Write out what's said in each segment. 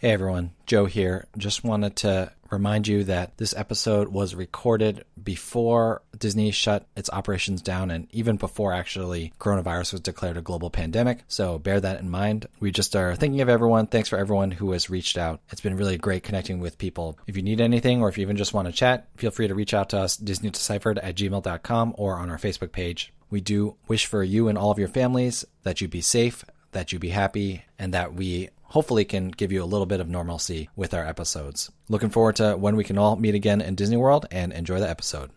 Hey everyone, Joe here. Just wanted to remind you that this episode was recorded before Disney shut its operations down and even before actually coronavirus was declared a global pandemic. So bear that in mind. We just are thinking of everyone. Thanks for everyone who has reached out. It's been really great connecting with people. If you need anything or if you even just want to chat, feel free to reach out to us, DisneyDeciphered at gmail.com or on our Facebook page. We do wish for you and all of your families that you be safe, that you be happy, and that we hopefully can give you a little bit of normalcy with our episodes. Looking forward to when we can all meet again in Disney World and enjoy the episode.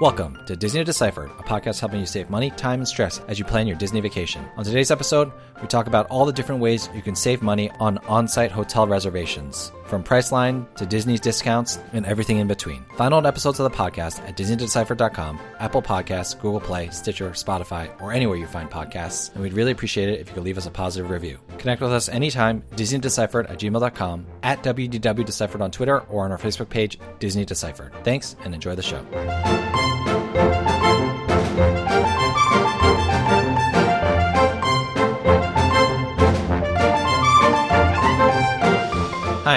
Welcome to Disney Deciphered, a podcast helping you save money, time, and stress as you plan your Disney vacation. On today's episode, we talk about all the different ways you can save money on on site hotel reservations, from Priceline to Disney's discounts and everything in between. Find old episodes of the podcast at DisneyDeciphered.com, Apple Podcasts, Google Play, Stitcher, Spotify, or anywhere you find podcasts, and we'd really appreciate it if you could leave us a positive review. Connect with us anytime, DisneyDeciphered at gmail.com, at WDW Deciphered on Twitter, or on our Facebook page, Disney Deciphered. Thanks, and enjoy the show.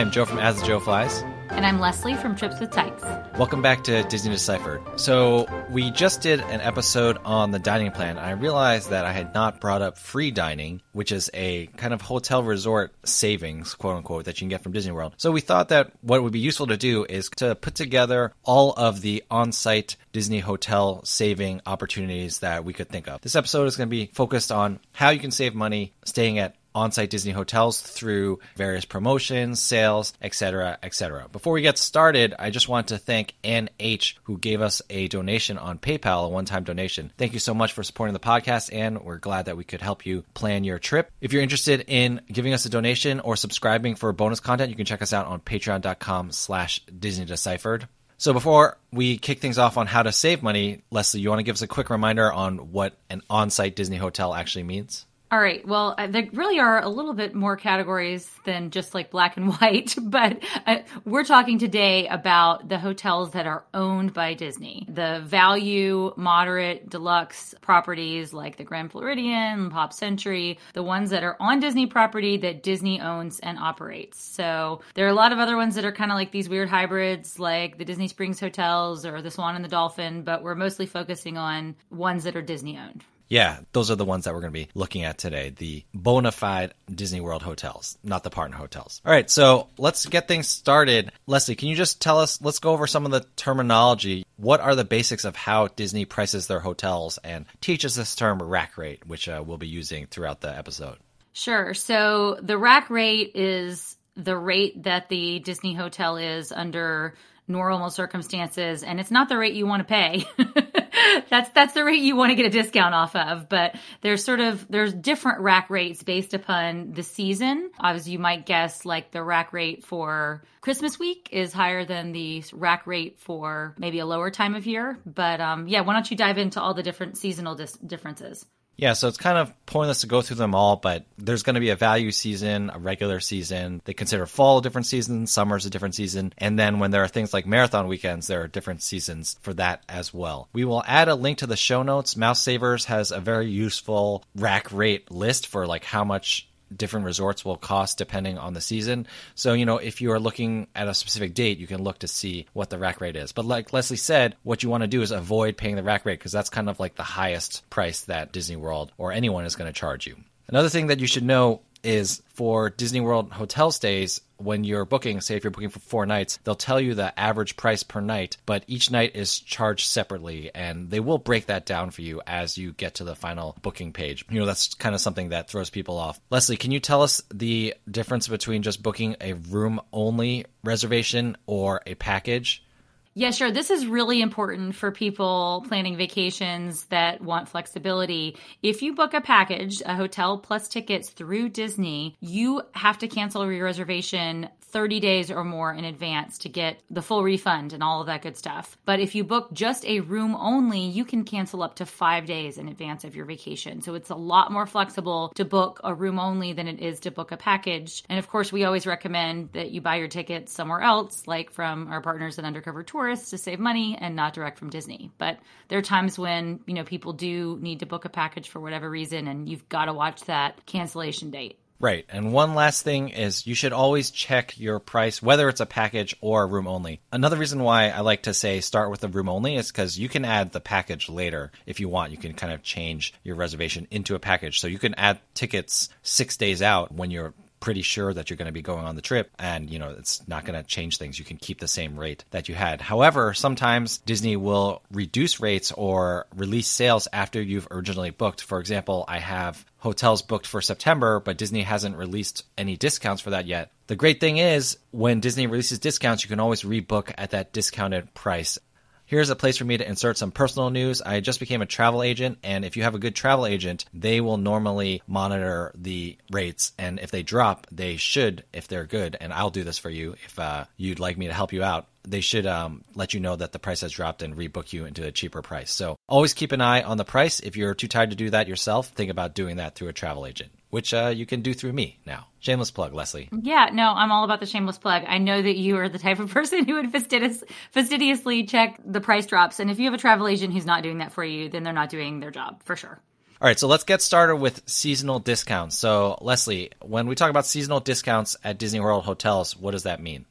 I'm Joe from As the Joe Flies. And I'm Leslie from Trips with Tykes. Welcome back to Disney Deciphered. So, we just did an episode on the dining plan. and I realized that I had not brought up free dining, which is a kind of hotel resort savings, quote unquote, that you can get from Disney World. So, we thought that what would be useful to do is to put together all of the on site Disney hotel saving opportunities that we could think of. This episode is going to be focused on how you can save money staying at on-site Disney hotels through various promotions, sales, etc., etc. Before we get started, I just want to thank Ann H who gave us a donation on PayPal, a one-time donation. Thank you so much for supporting the podcast and we're glad that we could help you plan your trip. If you're interested in giving us a donation or subscribing for bonus content, you can check us out on patreon.com slash Disney Deciphered. So before we kick things off on how to save money, Leslie, you want to give us a quick reminder on what an on-site Disney hotel actually means? All right. Well, uh, there really are a little bit more categories than just like black and white, but uh, we're talking today about the hotels that are owned by Disney. The value, moderate, deluxe properties like the Grand Floridian, Pop Century, the ones that are on Disney property that Disney owns and operates. So there are a lot of other ones that are kind of like these weird hybrids, like the Disney Springs hotels or the Swan and the Dolphin, but we're mostly focusing on ones that are Disney owned. Yeah, those are the ones that we're going to be looking at today. The bona fide Disney World hotels, not the partner hotels. All right, so let's get things started. Leslie, can you just tell us, let's go over some of the terminology. What are the basics of how Disney prices their hotels and teaches this term rack rate, which uh, we'll be using throughout the episode? Sure. So the rack rate is the rate that the Disney hotel is under normal circumstances, and it's not the rate you want to pay. that's that's the rate you want to get a discount off of. But there's sort of there's different rack rates based upon the season. As you might guess, like the rack rate for Christmas week is higher than the rack rate for maybe a lower time of year. But um, yeah, why don't you dive into all the different seasonal dis- differences? Yeah, so it's kind of pointless to go through them all, but there's going to be a value season, a regular season. They consider fall a different season, summer's a different season, and then when there are things like marathon weekends, there are different seasons for that as well. We will add a link to the show notes. Mousesavers has a very useful rack rate list for like how much different resorts will cost depending on the season. So, you know, if you are looking at a specific date, you can look to see what the rack rate is. But like Leslie said, what you want to do is avoid paying the rack rate because that's kind of like the highest price that Disney World or anyone is going to charge you. Another thing that you should know is for Disney World hotel stays, when you're booking, say if you're booking for four nights, they'll tell you the average price per night, but each night is charged separately and they will break that down for you as you get to the final booking page. You know, that's kind of something that throws people off. Leslie, can you tell us the difference between just booking a room only reservation or a package? Yeah, sure. This is really important for people planning vacations that want flexibility. If you book a package, a hotel plus tickets through Disney, you have to cancel your reservation 30 days or more in advance to get the full refund and all of that good stuff. But if you book just a room only, you can cancel up to five days in advance of your vacation. So it's a lot more flexible to book a room only than it is to book a package. And of course, we always recommend that you buy your tickets somewhere else, like from our partners at Undercover Tour tourists to save money and not direct from Disney. But there are times when, you know, people do need to book a package for whatever reason and you've got to watch that cancellation date. Right. And one last thing is you should always check your price, whether it's a package or room only. Another reason why I like to say start with a room only is because you can add the package later if you want. You can kind of change your reservation into a package. So you can add tickets six days out when you're pretty sure that you're going to be going on the trip and you know it's not going to change things. You can keep the same rate that you had. However sometimes disney will reduce rates or release sales after you've originally booked. For example i have hotels booked for september but disney hasn't released any discounts for that yet. The great thing is when disney releases discounts you can always rebook at that discounted price Here's a place for me to insert some personal news. I just became a travel agent, and if you have a good travel agent, they will normally monitor the rates, and if they drop, they should if they're good. And I'll do this for you if uh, you'd like me to help you out. They should um, let you know that the price has dropped and rebook you into a cheaper price. So always keep an eye on the price. If you're too tired to do that yourself, think about doing that through a travel agent which uh, you can do through me now. Shameless plug, Leslie. Yeah, no, I'm all about the shameless plug. I know that you are the type of person who would fastidious, fastidiously check the price drops. And if you have a travel agent who's not doing that for you, then they're not doing their job for sure. All right, so let's get started with seasonal discounts. So, Leslie, when we talk about seasonal discounts at Disney World hotels, what does that mean?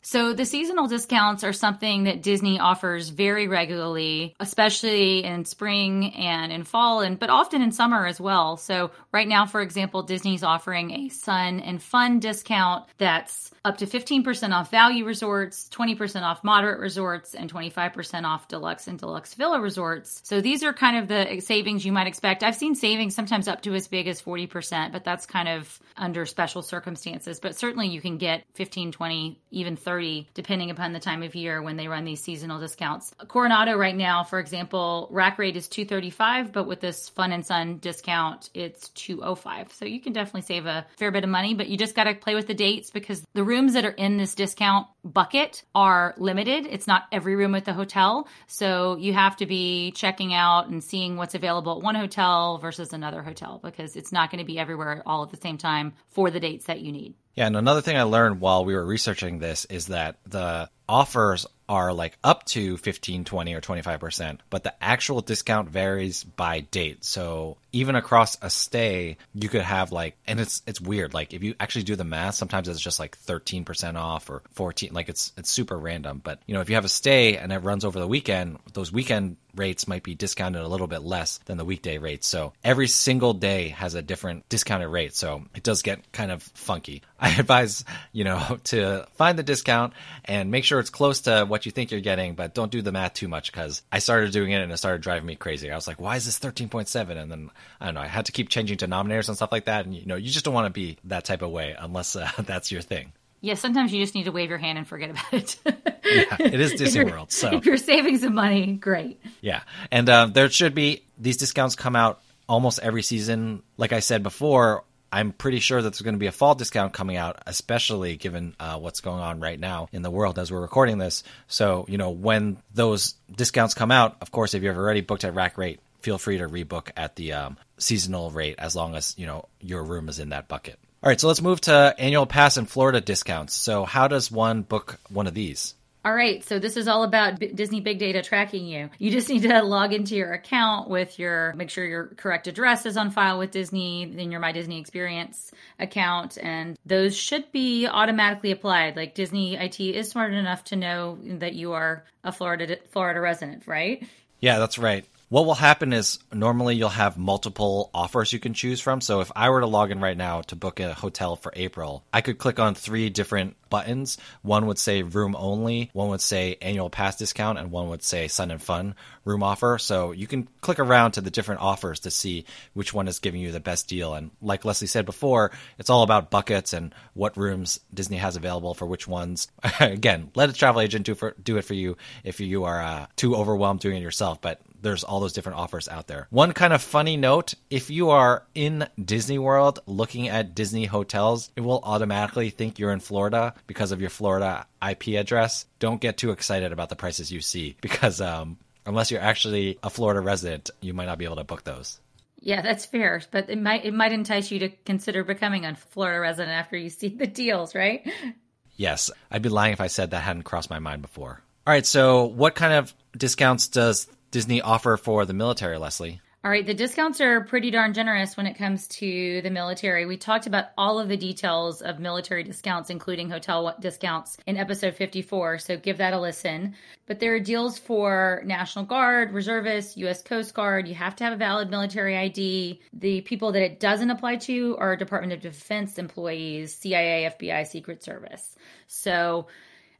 So, the seasonal discounts are something that Disney offers very regularly, especially in spring and in fall, and but often in summer as well. So, right now, for example, Disney's offering a sun and fun discount that's up to 15% off value resorts, 20% off moderate resorts, and 25% off deluxe and deluxe villa resorts. So, these are kind of the savings you might expect. I've seen savings sometimes up to as big as 40%, but that's kind of under special circumstances. But certainly you can get 15, 20, even 30 30 depending upon the time of year when they run these seasonal discounts. Coronado right now, for example, rack rate is 235, but with this Fun and Sun discount, it's 205. So you can definitely save a fair bit of money, but you just got to play with the dates because the rooms that are in this discount bucket are limited. It's not every room at the hotel. So you have to be checking out and seeing what's available at one hotel versus another hotel because it's not going to be everywhere all at the same time for the dates that you need. Yeah, and another thing I learned while we were researching this is that the offers are like up to 15, 20, or 25%, but the actual discount varies by date. So even across a stay, you could have like, and it's, it's weird. Like if you actually do the math, sometimes it's just like 13% off or 14, like it's, it's super random. But you know, if you have a stay and it runs over the weekend, those weekend rates might be discounted a little bit less than the weekday rates. So every single day has a different discounted rate. So it does get kind of funky. I advise, you know, to find the discount and make sure it's close to what you think you're getting, but don't do the math too much because I started doing it and it started driving me crazy. I was like, why is this 13.7? And then I don't know, I had to keep changing denominators and stuff like that. And you know, you just don't want to be that type of way unless uh, that's your thing. Yeah, sometimes you just need to wave your hand and forget about it. yeah, it is Disney World. So if you're saving some money, great. Yeah, and uh, there should be these discounts come out almost every season. Like I said before, I'm pretty sure that there's going to be a fall discount coming out, especially given uh, what's going on right now in the world as we're recording this. So, you know, when those discounts come out, of course, if you've already booked at rack rate, feel free to rebook at the um, seasonal rate as long as, you know, your room is in that bucket. All right, so let's move to annual pass and Florida discounts. So, how does one book one of these? All right, so this is all about B- Disney Big Data tracking you. You just need to log into your account with your, make sure your correct address is on file with Disney, in your My Disney Experience account, and those should be automatically applied. Like Disney IT is smart enough to know that you are a Florida Florida resident, right? Yeah, that's right. What will happen is normally you'll have multiple offers you can choose from. So if I were to log in right now to book a hotel for April, I could click on three different buttons. One would say room only, one would say annual pass discount, and one would say sun and fun room offer. So you can click around to the different offers to see which one is giving you the best deal. And like Leslie said before, it's all about buckets and what rooms Disney has available for which ones. Again, let a travel agent do for do it for you if you are uh, too overwhelmed doing it yourself. But there's all those different offers out there. One kind of funny note if you are in Disney World looking at Disney hotels, it will automatically think you're in Florida because of your Florida IP address. Don't get too excited about the prices you see because um, unless you're actually a Florida resident, you might not be able to book those. Yeah, that's fair, but it might it might entice you to consider becoming a Florida resident after you see the deals, right? Yes, I'd be lying if I said that hadn't crossed my mind before. All right, so what kind of discounts does Disney offer for the military, Leslie? All right, the discounts are pretty darn generous when it comes to the military. We talked about all of the details of military discounts, including hotel discounts, in episode 54, so give that a listen. But there are deals for National Guard, reservists, U.S. Coast Guard. You have to have a valid military ID. The people that it doesn't apply to are Department of Defense employees, CIA, FBI, Secret Service. So,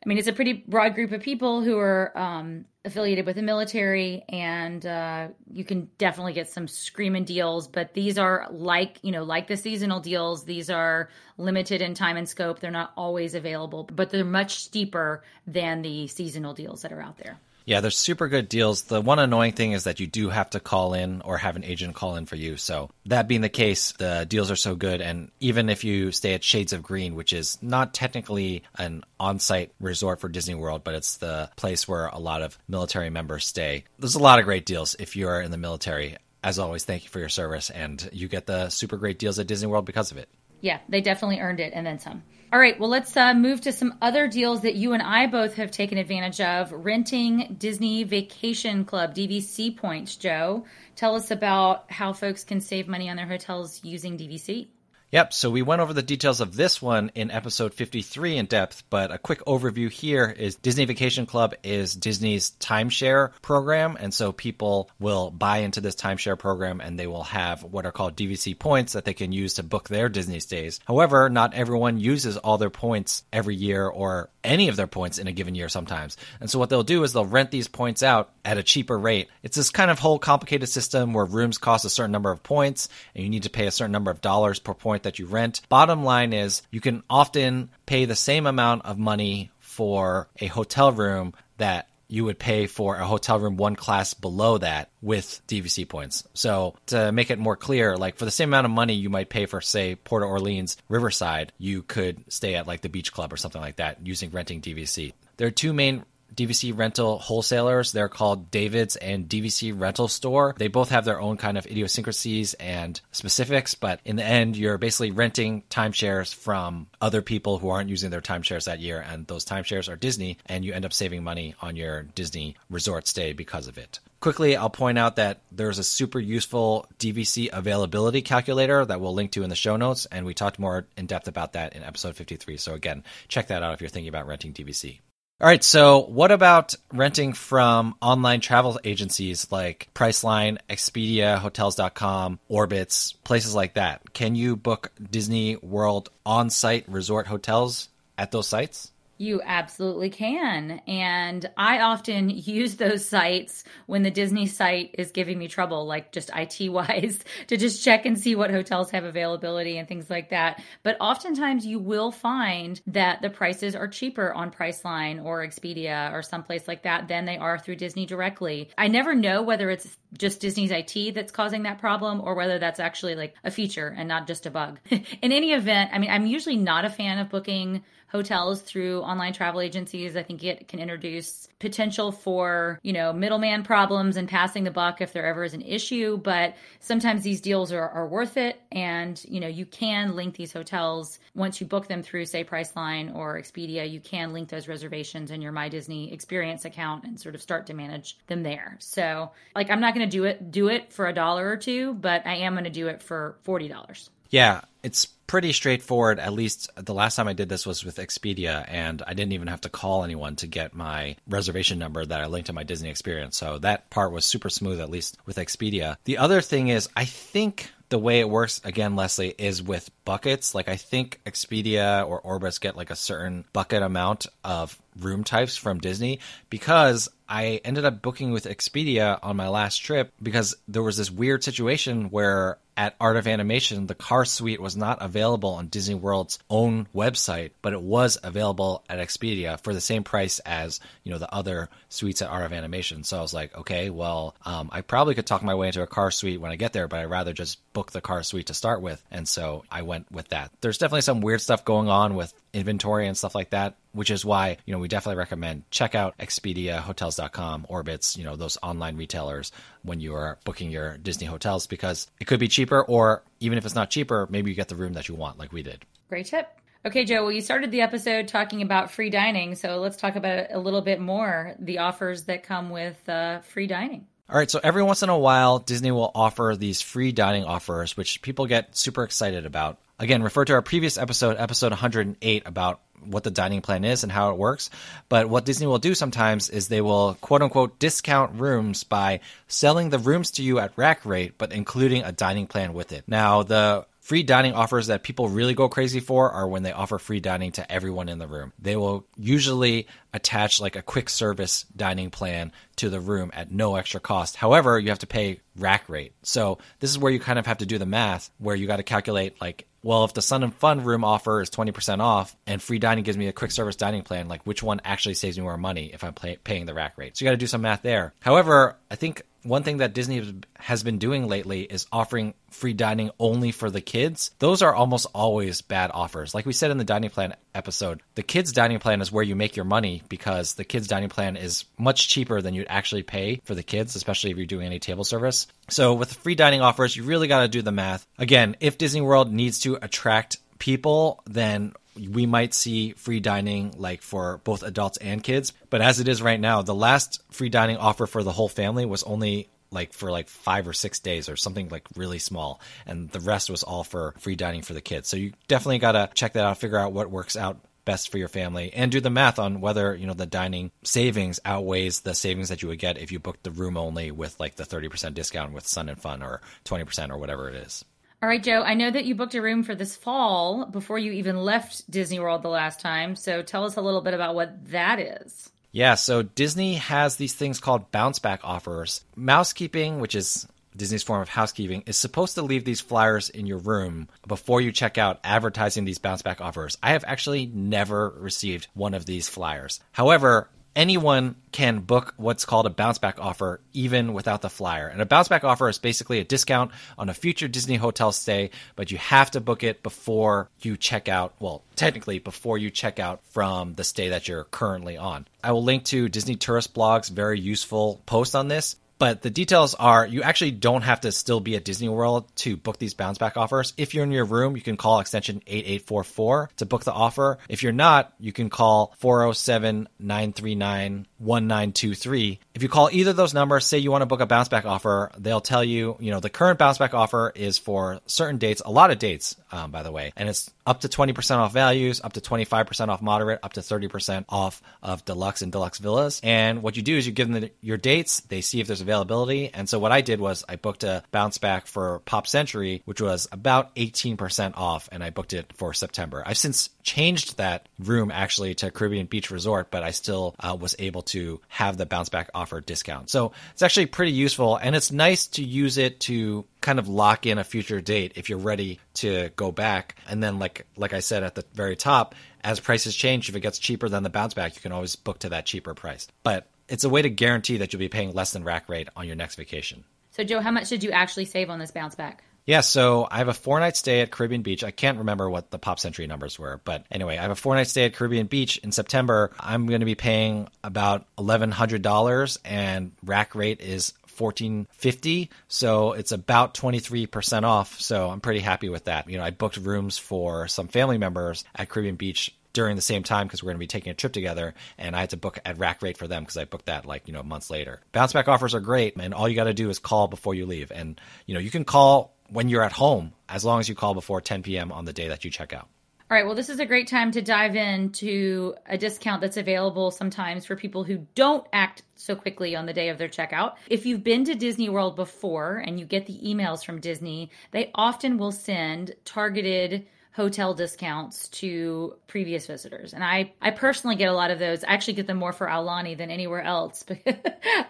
I mean, it's a pretty broad group of people who are um, affiliated with the military, and uh, you can definitely get some screaming deals. But these are like, you know, like the seasonal deals. These are limited in time and scope. They're not always available, but they're much steeper than the seasonal deals that are out there. Yeah, they're super good deals. The one annoying thing is that you do have to call in or have an agent call in for you. So, that being the case, the deals are so good. And even if you stay at Shades of Green, which is not technically an on site resort for Disney World, but it's the place where a lot of military members stay, there's a lot of great deals if you're in the military. As always, thank you for your service. And you get the super great deals at Disney World because of it. Yeah, they definitely earned it and then some. All right, well, let's uh, move to some other deals that you and I both have taken advantage of. Renting Disney Vacation Club DVC points, Joe. Tell us about how folks can save money on their hotels using DVC. Yep, so we went over the details of this one in episode 53 in depth, but a quick overview here is Disney Vacation Club is Disney's timeshare program, and so people will buy into this timeshare program and they will have what are called DVC points that they can use to book their Disney stays. However, not everyone uses all their points every year or any of their points in a given year sometimes. And so what they'll do is they'll rent these points out at a cheaper rate. It's this kind of whole complicated system where rooms cost a certain number of points and you need to pay a certain number of dollars per point that you rent. Bottom line is you can often pay the same amount of money for a hotel room that you would pay for a hotel room one class below that with DVC points. So to make it more clear, like for the same amount of money you might pay for, say, Port Orleans Riverside, you could stay at like the beach club or something like that using renting DVC. There are two main DVC rental wholesalers. They're called David's and DVC Rental Store. They both have their own kind of idiosyncrasies and specifics, but in the end, you're basically renting timeshares from other people who aren't using their timeshares that year, and those timeshares are Disney, and you end up saving money on your Disney resort stay because of it. Quickly, I'll point out that there's a super useful DVC availability calculator that we'll link to in the show notes, and we talked more in depth about that in episode 53. So, again, check that out if you're thinking about renting DVC. All right, so what about renting from online travel agencies like Priceline, Expedia, Hotels.com, Orbitz, places like that? Can you book Disney World on site resort hotels at those sites? You absolutely can. And I often use those sites when the Disney site is giving me trouble, like just IT wise, to just check and see what hotels have availability and things like that. But oftentimes you will find that the prices are cheaper on Priceline or Expedia or someplace like that than they are through Disney directly. I never know whether it's just Disney's IT that's causing that problem or whether that's actually like a feature and not just a bug. In any event, I mean, I'm usually not a fan of booking hotels through online travel agencies. I think it can introduce potential for, you know, middleman problems and passing the buck if there ever is an issue. But sometimes these deals are, are worth it. And, you know, you can link these hotels once you book them through, say, Priceline or Expedia, you can link those reservations in your My Disney experience account and sort of start to manage them there. So like I'm not gonna do it do it for a dollar or two, but I am gonna do it for forty dollars. Yeah, it's pretty straightforward. At least the last time I did this was with Expedia, and I didn't even have to call anyone to get my reservation number that I linked to my Disney experience. So that part was super smooth, at least with Expedia. The other thing is, I think the way it works again, Leslie, is with buckets. Like I think Expedia or Orbitz get like a certain bucket amount of room types from Disney because I ended up booking with Expedia on my last trip because there was this weird situation where at Art of Animation, the car suite was not available on Disney World's own website, but it was available at Expedia for the same price as you know the other suites at Art of Animation. So I was like, okay, well, um, I probably could talk my way into a car suite when I get there, but I'd rather just book the car suite to start with. And so I went with that. There's definitely some weird stuff going on with inventory and stuff like that, which is why, you know, we definitely recommend check out Expedia, hotels.com, Orbitz, you know, those online retailers when you are booking your Disney hotels because it could be cheaper or even if it's not cheaper, maybe you get the room that you want like we did. Great tip. Okay, Joe, well, you started the episode talking about free dining, so let's talk about it a little bit more the offers that come with uh, free dining. All right, so every once in a while, Disney will offer these free dining offers, which people get super excited about. Again, refer to our previous episode, episode 108, about what the dining plan is and how it works. But what Disney will do sometimes is they will quote unquote discount rooms by selling the rooms to you at rack rate, but including a dining plan with it. Now, the Free dining offers that people really go crazy for are when they offer free dining to everyone in the room. They will usually attach like a quick service dining plan to the room at no extra cost. However, you have to pay rack rate. So this is where you kind of have to do the math where you got to calculate like well, if the Sun and Fun room offer is 20% off and free dining gives me a quick service dining plan, like which one actually saves me more money if I'm pay- paying the rack rate? So you got to do some math there. However, I think one thing that Disney has been doing lately is offering free dining only for the kids. Those are almost always bad offers. Like we said in the dining plan episode, the kids dining plan is where you make your money because the kids dining plan is much cheaper than you'd actually pay for the kids, especially if you're doing any table service. So with free dining offers, you really got to do the math. Again, if Disney World needs to attract people, then we might see free dining like for both adults and kids. But as it is right now, the last free dining offer for the whole family was only like for like five or six days or something like really small and the rest was all for free dining for the kids so you definitely got to check that out figure out what works out best for your family and do the math on whether you know the dining savings outweighs the savings that you would get if you booked the room only with like the 30% discount with sun and fun or 20% or whatever it is all right, Joe, I know that you booked a room for this fall before you even left Disney World the last time. So tell us a little bit about what that is. Yeah, so Disney has these things called bounce back offers. Mousekeeping, which is Disney's form of housekeeping, is supposed to leave these flyers in your room before you check out advertising these bounce back offers. I have actually never received one of these flyers. However, anyone can book what's called a bounce back offer even without the flyer. And a bounce back offer is basically a discount on a future Disney hotel stay, but you have to book it before you check out. Well, technically, before you check out from the stay that you're currently on. I will link to Disney Tourist Blog's very useful post on this. But the details are you actually don't have to still be at Disney World to book these bounce back offers. If you're in your room, you can call extension 8844 to book the offer. If you're not, you can call 407 939 1923. If you call either of those numbers, say you want to book a bounce back offer, they'll tell you, you know, the current bounce back offer is for certain dates, a lot of dates, um, by the way, and it's up to 20% off values, up to 25% off moderate, up to 30% off of deluxe and deluxe villas. And what you do is you give them the, your dates, they see if there's availability. And so what I did was I booked a bounce back for Pop Century, which was about 18% off, and I booked it for September. I've since changed that room actually to Caribbean Beach Resort, but I still uh, was able to have the bounce back offer discount. So it's actually pretty useful, and it's nice to use it to kind of lock in a future date if you're ready to go back. And then, like like I said at the very top, as prices change, if it gets cheaper than the bounce back, you can always book to that cheaper price. But it's a way to guarantee that you'll be paying less than rack rate on your next vacation. So, Joe, how much did you actually save on this bounce back? Yeah, so I have a four night stay at Caribbean Beach. I can't remember what the Pop Century numbers were, but anyway, I have a four night stay at Caribbean Beach in September. I'm going to be paying about $1,100, and rack rate is 1450 so it's about 23% off so i'm pretty happy with that you know i booked rooms for some family members at caribbean beach during the same time because we're going to be taking a trip together and i had to book at rack rate for them because i booked that like you know months later bounce back offers are great and all you got to do is call before you leave and you know you can call when you're at home as long as you call before 10 p.m on the day that you check out all right, well, this is a great time to dive into a discount that's available sometimes for people who don't act so quickly on the day of their checkout. If you've been to Disney World before and you get the emails from Disney, they often will send targeted hotel discounts to previous visitors. And I, I personally get a lot of those. I actually get them more for Aulani than anywhere else.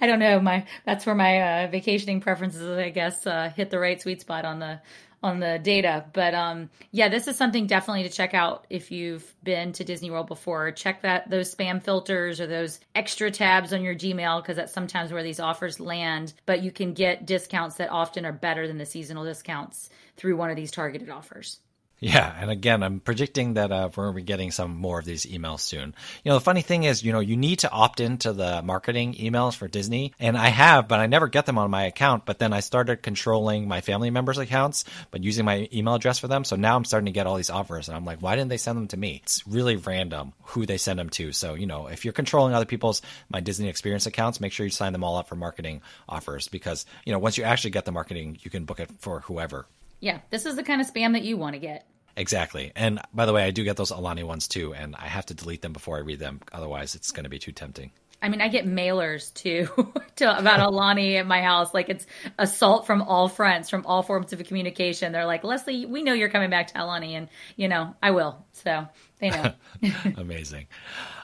I don't know. My that's where my uh, vacationing preferences, I guess, uh, hit the right sweet spot on the on the data. But um, yeah, this is something definitely to check out if you've been to Disney World before. Check that those spam filters or those extra tabs on your Gmail because that's sometimes where these offers land. But you can get discounts that often are better than the seasonal discounts through one of these targeted offers. Yeah, and again, I'm predicting that uh, we're going to be getting some more of these emails soon. You know, the funny thing is, you know, you need to opt into the marketing emails for Disney, and I have, but I never get them on my account. But then I started controlling my family members' accounts, but using my email address for them. So now I'm starting to get all these offers, and I'm like, why didn't they send them to me? It's really random who they send them to. So you know, if you're controlling other people's my Disney Experience accounts, make sure you sign them all up for marketing offers because you know once you actually get the marketing, you can book it for whoever. Yeah, this is the kind of spam that you want to get. Exactly. And by the way, I do get those Aulani ones too, and I have to delete them before I read them. Otherwise, it's going to be too tempting. I mean, I get mailers too to, about Aulani at my house. Like it's assault from all fronts, from all forms of communication. They're like, Leslie, we know you're coming back to Aulani, and you know, I will. So they know. Amazing.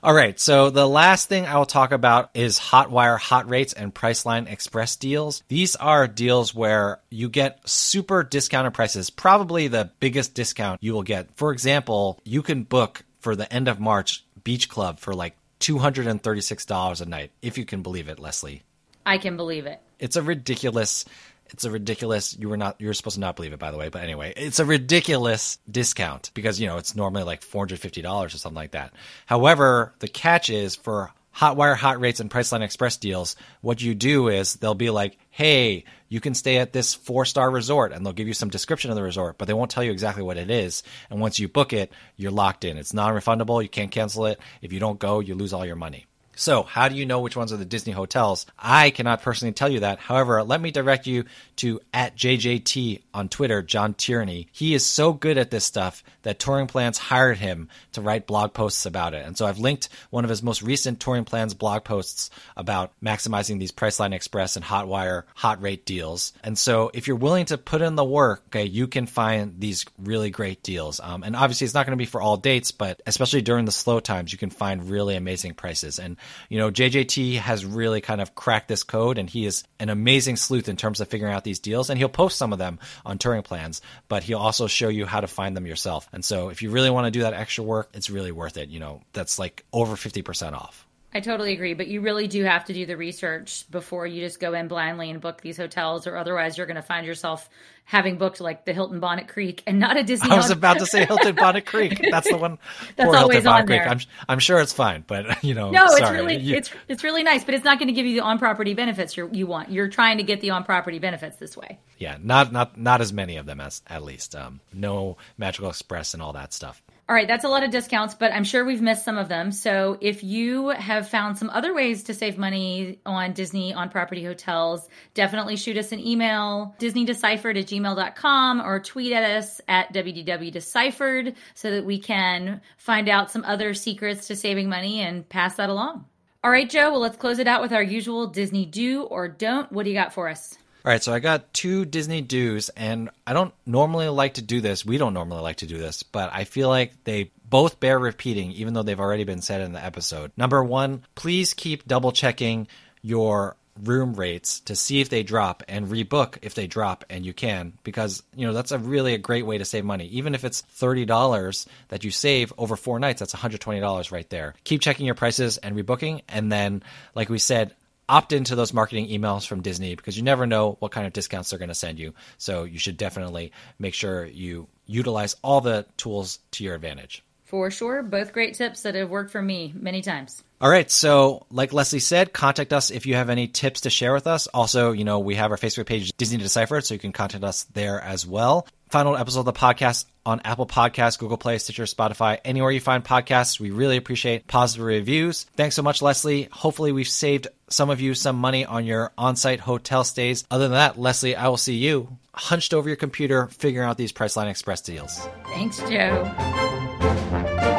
All right. So the last thing I will talk about is Hotwire hot rates and Priceline Express deals. These are deals where you get super discounted prices, probably the biggest discount you will get. For example, you can book for the end of March Beach Club for like $236 a night, if you can believe it, Leslie. I can believe it. It's a ridiculous it's a ridiculous you were not you're supposed to not believe it by the way, but anyway, it's a ridiculous discount because you know, it's normally like $450 or something like that. However, the catch is for Hotwire hot rates and Priceline Express deals, what you do is they'll be like, "Hey, you can stay at this four-star resort," and they'll give you some description of the resort, but they won't tell you exactly what it is. And once you book it, you're locked in. It's non-refundable. You can't cancel it. If you don't go, you lose all your money. So, how do you know which ones are the Disney hotels? I cannot personally tell you that. However, let me direct you to at JJT on Twitter, John Tierney. He is so good at this stuff that Touring Plans hired him to write blog posts about it. And so I've linked one of his most recent Touring Plans blog posts about maximizing these Priceline Express and Hotwire hot rate deals. And so if you're willing to put in the work, okay, you can find these really great deals. Um, and obviously, it's not going to be for all dates, but especially during the slow times, you can find really amazing prices. And you know, JJT has really kind of cracked this code and he is an amazing sleuth in terms of figuring out these deals. And he'll post some of them on touring plans, but he'll also show you how to find them yourself. And so if you really want to do that extra work, it's really worth it. You know, that's like over 50% off. I totally agree, but you really do have to do the research before you just go in blindly and book these hotels, or otherwise you're going to find yourself having booked like the Hilton Bonnet Creek and not a Disney. I was about to say Hilton Bonnet Creek. That's the one. That's always Hilton on Creek. there. I'm, I'm sure it's fine, but you know, no, sorry. it's really you, it's it's really nice, but it's not going to give you the on property benefits you you want. You're trying to get the on property benefits this way. Yeah, not not not as many of them as at least. Um, no Magical Express and all that stuff. All right, that's a lot of discounts, but I'm sure we've missed some of them. So if you have found some other ways to save money on Disney on property hotels, definitely shoot us an email, disneydeciphered at gmail.com, or tweet at us at wdwdeciphered so that we can find out some other secrets to saving money and pass that along. All right, Joe, well, let's close it out with our usual Disney do or don't. What do you got for us? All right, so I got two Disney do's, and I don't normally like to do this. We don't normally like to do this, but I feel like they both bear repeating, even though they've already been said in the episode. Number one, please keep double checking your room rates to see if they drop and rebook if they drop and you can because you know that's a really a great way to save money even if it's $30 that you save over four nights that's $120 right there keep checking your prices and rebooking and then like we said opt into those marketing emails from Disney because you never know what kind of discounts they're going to send you. So you should definitely make sure you utilize all the tools to your advantage. For sure. Both great tips that have worked for me many times. All right. So, like Leslie said, contact us if you have any tips to share with us. Also, you know, we have our Facebook page, Disney to Deciphered, so you can contact us there as well. Final episode of the podcast on Apple Podcasts, Google Play, Stitcher, Spotify, anywhere you find podcasts. We really appreciate positive reviews. Thanks so much, Leslie. Hopefully, we've saved some of you some money on your on site hotel stays. Other than that, Leslie, I will see you hunched over your computer figuring out these Priceline Express deals. Thanks, Joe.